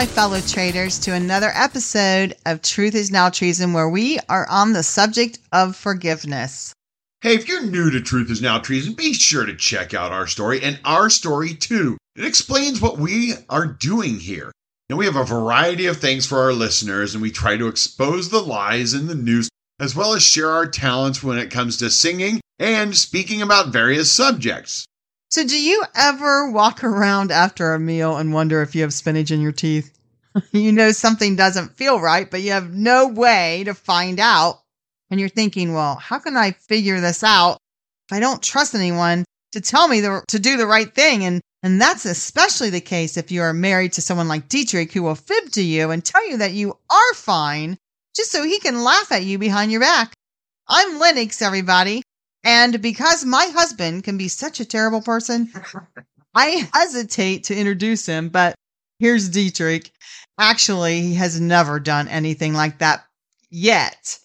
My fellow traders, to another episode of Truth is Now Treason, where we are on the subject of forgiveness. Hey, if you're new to Truth is Now Treason, be sure to check out our story and our story too. It explains what we are doing here. And we have a variety of things for our listeners, and we try to expose the lies in the news as well as share our talents when it comes to singing and speaking about various subjects. So, do you ever walk around after a meal and wonder if you have spinach in your teeth? you know something doesn't feel right, but you have no way to find out. And you're thinking, well, how can I figure this out if I don't trust anyone to tell me the, to do the right thing? And, and that's especially the case if you are married to someone like Dietrich who will fib to you and tell you that you are fine just so he can laugh at you behind your back. I'm Lennox, everybody. And because my husband can be such a terrible person, I hesitate to introduce him, but here's Dietrich. Actually, he has never done anything like that yet,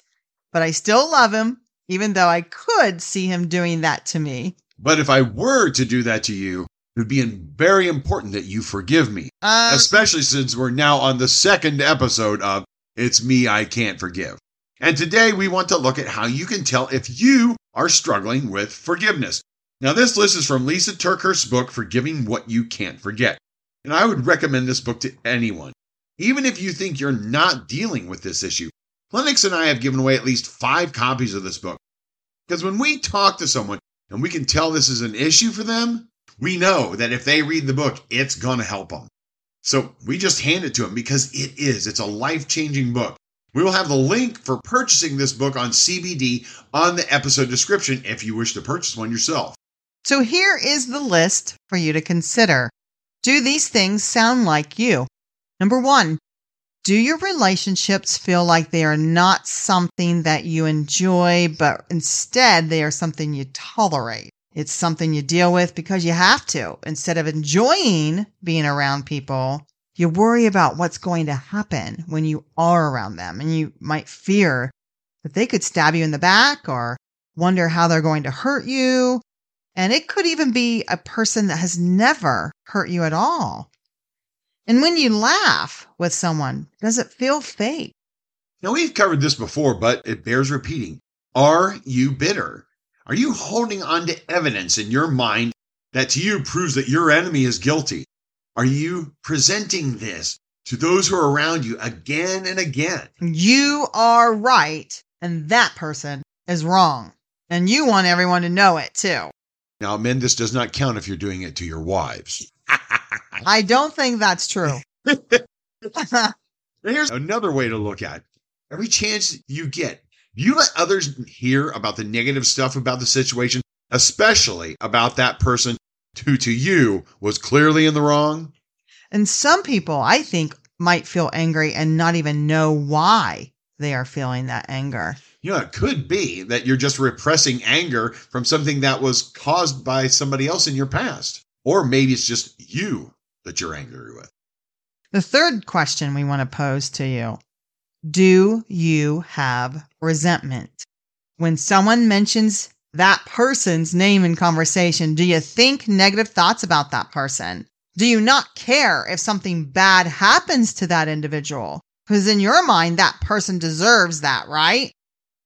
but I still love him, even though I could see him doing that to me. But if I were to do that to you, it would be very important that you forgive me, Uh, especially since we're now on the second episode of It's Me I Can't Forgive. And today we want to look at how you can tell if you are struggling with forgiveness. Now, this list is from Lisa TerKeurst's book, Forgiving What You Can't Forget. And I would recommend this book to anyone, even if you think you're not dealing with this issue. Lennox and I have given away at least five copies of this book. Because when we talk to someone and we can tell this is an issue for them, we know that if they read the book, it's going to help them. So we just hand it to them because it is. It's a life changing book. We will have the link for purchasing this book on CBD on the episode description if you wish to purchase one yourself. so here is the list for you to consider. Do these things sound like you? Number one, do your relationships feel like they are not something that you enjoy, but instead they are something you tolerate? It's something you deal with because you have to. Instead of enjoying being around people, you worry about what's going to happen when you are around them. And you might fear that they could stab you in the back or wonder how they're going to hurt you. And it could even be a person that has never hurt you at all. And when you laugh with someone, does it feel fake? Now, we've covered this before, but it bears repeating. Are you bitter? Are you holding on to evidence in your mind that to you proves that your enemy is guilty? Are you presenting this to those who are around you again and again? You are right, and that person is wrong. And you want everyone to know it too. Now, men, this does not count if you're doing it to your wives. I don't think that's true. Here's another way to look at it. Every chance you get, you let others hear about the negative stuff about the situation, especially about that person who to you was clearly in the wrong. and some people, I think, might feel angry and not even know why they are feeling that anger. You know, it could be that you're just repressing anger from something that was caused by somebody else in your past. Or maybe it's just you that you're angry with. The third question we want to pose to you Do you have resentment? When someone mentions that person's name in conversation, do you think negative thoughts about that person? Do you not care if something bad happens to that individual? Because in your mind, that person deserves that, right?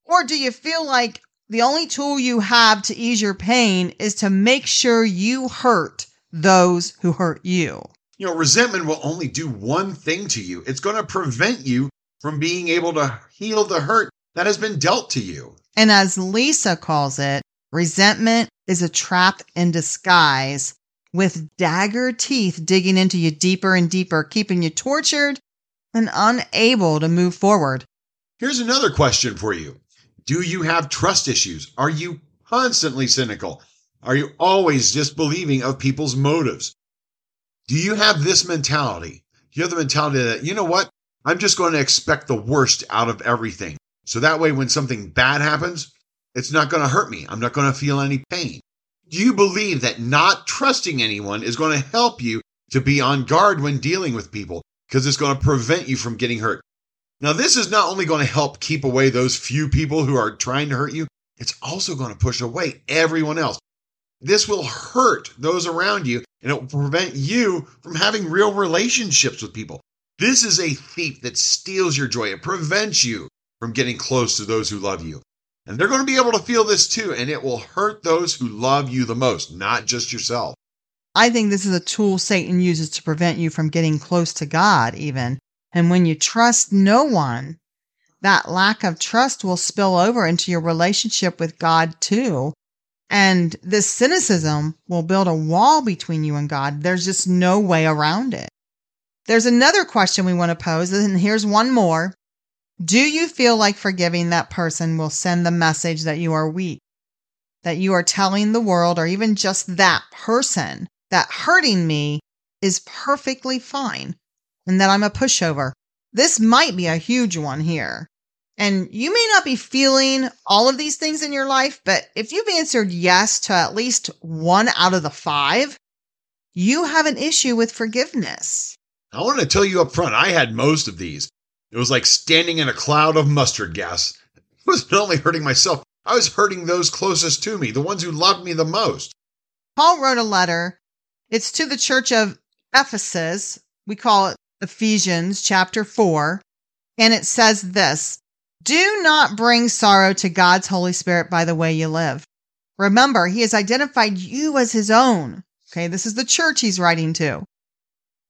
Or do you feel like the only tool you have to ease your pain is to make sure you hurt those who hurt you? You know, resentment will only do one thing to you it's going to prevent you from being able to heal the hurt that has been dealt to you. And as Lisa calls it, resentment is a trap in disguise with dagger teeth digging into you deeper and deeper, keeping you tortured and unable to move forward. Here's another question for you Do you have trust issues? Are you constantly cynical? Are you always disbelieving of people's motives? Do you have this mentality? Do you have the mentality that, you know what? I'm just going to expect the worst out of everything. So that way, when something bad happens, it's not going to hurt me. I'm not going to feel any pain. Do you believe that not trusting anyone is going to help you to be on guard when dealing with people because it's going to prevent you from getting hurt? Now, this is not only going to help keep away those few people who are trying to hurt you, it's also going to push away everyone else. This will hurt those around you and it will prevent you from having real relationships with people. This is a thief that steals your joy. It prevents you from getting close to those who love you. And they're going to be able to feel this too, and it will hurt those who love you the most, not just yourself. I think this is a tool Satan uses to prevent you from getting close to God, even. And when you trust no one, that lack of trust will spill over into your relationship with God too. And this cynicism will build a wall between you and God. There's just no way around it. There's another question we want to pose, and here's one more. Do you feel like forgiving that person will send the message that you are weak? That you are telling the world, or even just that person, that hurting me is perfectly fine and that I'm a pushover. This might be a huge one here. And you may not be feeling all of these things in your life, but if you've answered yes to at least one out of the five, you have an issue with forgiveness. I want to tell you up front, I had most of these. It was like standing in a cloud of mustard gas. It was not only hurting myself, I was hurting those closest to me, the ones who loved me the most. Paul wrote a letter. It's to the church of Ephesus. We call it Ephesians chapter 4. And it says this Do not bring sorrow to God's Holy Spirit by the way you live. Remember, he has identified you as his own. Okay, this is the church he's writing to,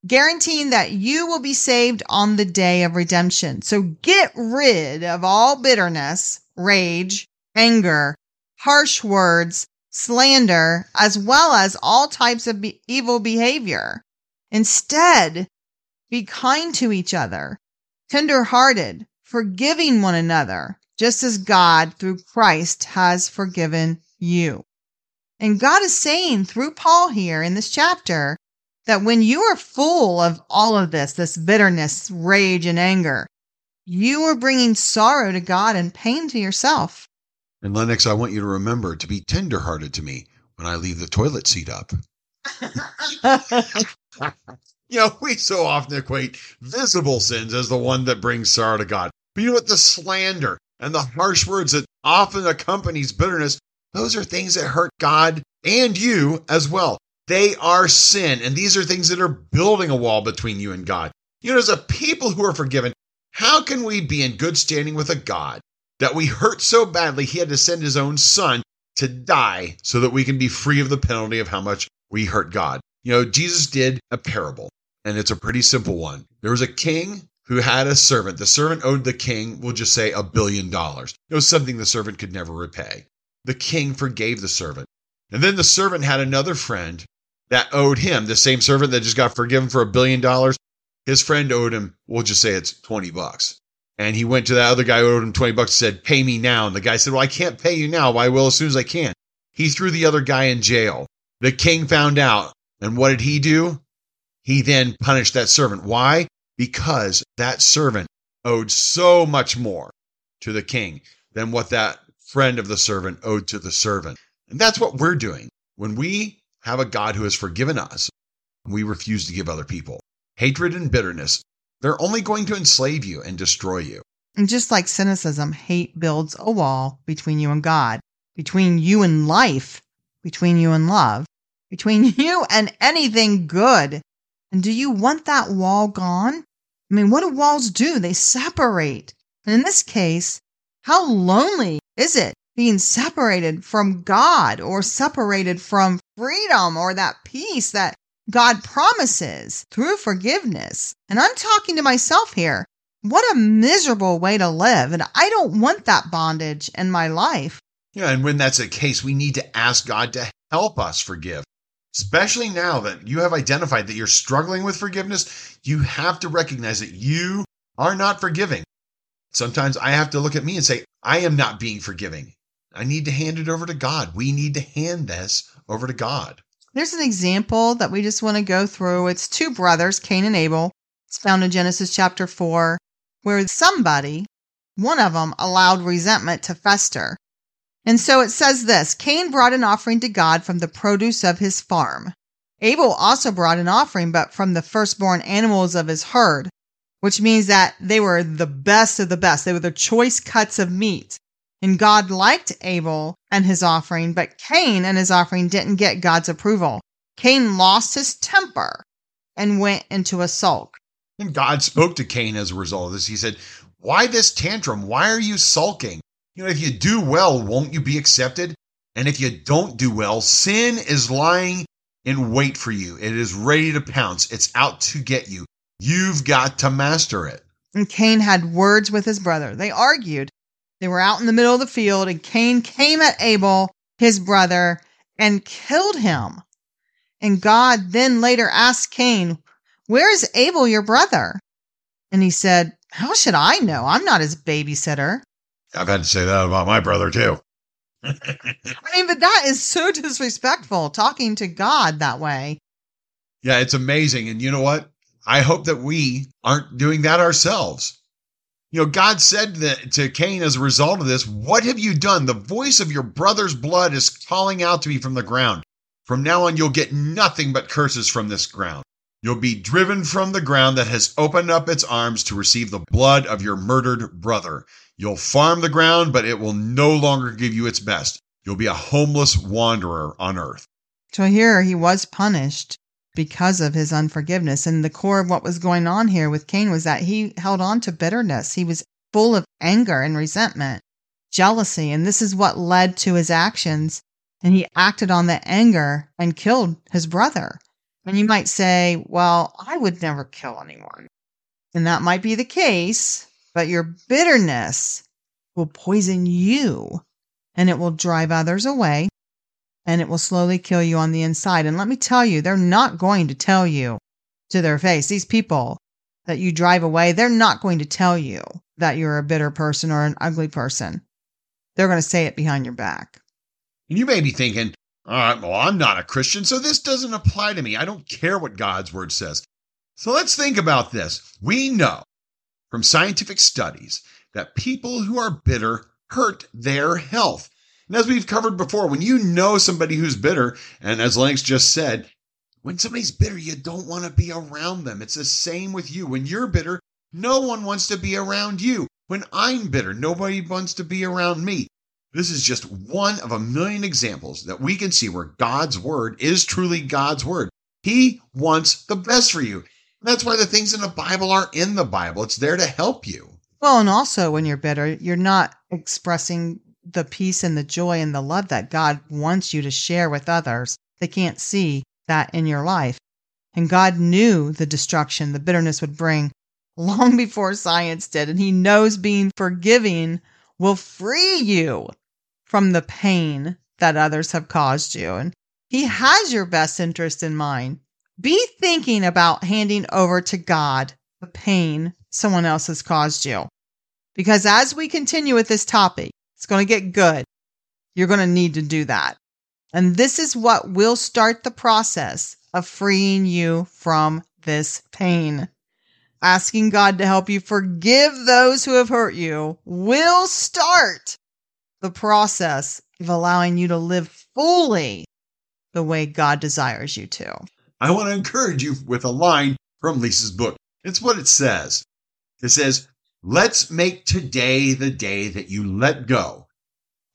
guaranteeing that you will be saved on the day of redemption. So get rid of all bitterness, rage, anger, harsh words, slander, as well as all types of be- evil behavior. Instead, be kind to each other, tender-hearted, forgiving one another, just as God through Christ has forgiven you. And God is saying through Paul here in this chapter that when you are full of all of this, this bitterness, rage, and anger, you are bringing sorrow to God and pain to yourself. And Lennox, I want you to remember to be tenderhearted to me when I leave the toilet seat up. you know, we so often equate visible sins as the one that brings sorrow to God. But you know what? The slander and the harsh words that often accompanies bitterness, those are things that hurt God and you as well. They are sin, and these are things that are building a wall between you and God. You know, as a people who are forgiven, how can we be in good standing with a God that we hurt so badly he had to send his own son to die so that we can be free of the penalty of how much we hurt God? You know, Jesus did a parable and it's a pretty simple one. There was a king who had a servant. The servant owed the king, we'll just say, a billion dollars. It was something the servant could never repay. The king forgave the servant. And then the servant had another friend that owed him, the same servant that just got forgiven for a billion dollars. His friend owed him, we'll just say it's 20 bucks. And he went to that other guy who owed him 20 bucks and said, Pay me now. And the guy said, Well, I can't pay you now. I will as soon as I can. He threw the other guy in jail. The king found out. And what did he do? He then punished that servant. Why? Because that servant owed so much more to the king than what that friend of the servant owed to the servant. And that's what we're doing. When we have a God who has forgiven us, we refuse to give other people hatred and bitterness. They're only going to enslave you and destroy you. And just like cynicism, hate builds a wall between you and God, between you and life, between you and love, between you and anything good. And do you want that wall gone? I mean, what do walls do? They separate. And in this case, how lonely is it being separated from God or separated from freedom or that peace that God promises through forgiveness? And I'm talking to myself here. What a miserable way to live. And I don't want that bondage in my life. Yeah, and when that's the case, we need to ask God to help us forgive. Especially now that you have identified that you're struggling with forgiveness, you have to recognize that you are not forgiving. Sometimes I have to look at me and say, I am not being forgiving. I need to hand it over to God. We need to hand this over to God. There's an example that we just want to go through. It's two brothers, Cain and Abel. It's found in Genesis chapter 4, where somebody, one of them, allowed resentment to fester. And so it says this Cain brought an offering to God from the produce of his farm. Abel also brought an offering, but from the firstborn animals of his herd, which means that they were the best of the best. They were the choice cuts of meat. And God liked Abel and his offering, but Cain and his offering didn't get God's approval. Cain lost his temper and went into a sulk. And God spoke to Cain as a result of this. He said, Why this tantrum? Why are you sulking? You know, if you do well, won't you be accepted? And if you don't do well, sin is lying in wait for you. It is ready to pounce. It's out to get you. You've got to master it. And Cain had words with his brother. They argued. They were out in the middle of the field, and Cain came at Abel, his brother, and killed him. And God then later asked Cain, Where is Abel, your brother? And he said, How should I know? I'm not his babysitter. I've had to say that about my brother, too. I mean, but that is so disrespectful talking to God that way. Yeah, it's amazing. And you know what? I hope that we aren't doing that ourselves. You know, God said to Cain as a result of this, What have you done? The voice of your brother's blood is calling out to me from the ground. From now on, you'll get nothing but curses from this ground. You'll be driven from the ground that has opened up its arms to receive the blood of your murdered brother. You'll farm the ground, but it will no longer give you its best. You'll be a homeless wanderer on earth. So here he was punished because of his unforgiveness. And the core of what was going on here with Cain was that he held on to bitterness. He was full of anger and resentment, jealousy. And this is what led to his actions. And he acted on the anger and killed his brother. And you might say, well, I would never kill anyone. And that might be the case, but your bitterness will poison you and it will drive others away and it will slowly kill you on the inside. And let me tell you, they're not going to tell you to their face. These people that you drive away, they're not going to tell you that you're a bitter person or an ugly person. They're going to say it behind your back. And you may be thinking, all right, well, I'm not a Christian, so this doesn't apply to me. I don't care what God's word says. So let's think about this. We know from scientific studies that people who are bitter hurt their health. And as we've covered before, when you know somebody who's bitter, and as Lennox just said, when somebody's bitter, you don't want to be around them. It's the same with you. When you're bitter, no one wants to be around you. When I'm bitter, nobody wants to be around me. This is just one of a million examples that we can see where God's word is truly God's word. He wants the best for you. That's why the things in the Bible are in the Bible. It's there to help you. Well, and also when you're bitter, you're not expressing the peace and the joy and the love that God wants you to share with others. They can't see that in your life. And God knew the destruction the bitterness would bring long before science did. And He knows being forgiving will free you from the pain that others have caused you. And He has your best interest in mind. Be thinking about handing over to God the pain someone else has caused you. Because as we continue with this topic, it's going to get good. You're going to need to do that. And this is what will start the process of freeing you from this pain. Asking God to help you forgive those who have hurt you will start the process of allowing you to live fully the way God desires you to. I want to encourage you with a line from Lisa's book. It's what it says. It says, Let's make today the day that you let go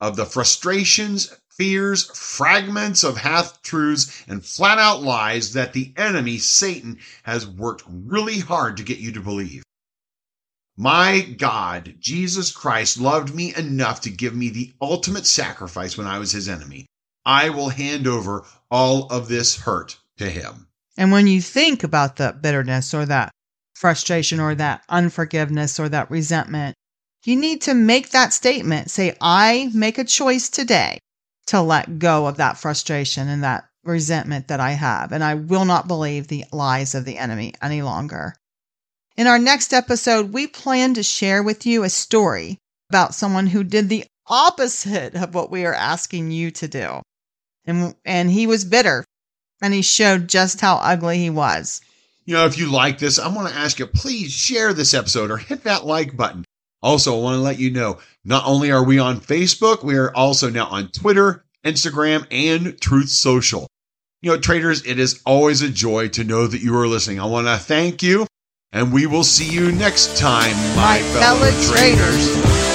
of the frustrations, fears, fragments of half truths, and flat out lies that the enemy, Satan, has worked really hard to get you to believe. My God, Jesus Christ, loved me enough to give me the ultimate sacrifice when I was his enemy. I will hand over all of this hurt to him. And when you think about that bitterness or that frustration or that unforgiveness or that resentment, you need to make that statement. Say, I make a choice today to let go of that frustration and that resentment that I have, and I will not believe the lies of the enemy any longer. In our next episode, we plan to share with you a story about someone who did the opposite of what we are asking you to do. And, and he was bitter and he showed just how ugly he was. You know, if you like this, I want to ask you, please share this episode or hit that like button. Also, I want to let you know, not only are we on Facebook, we are also now on Twitter, Instagram, and Truth Social. You know, traders, it is always a joy to know that you are listening. I want to thank you, and we will see you next time, my, my fellow, fellow traders. traders.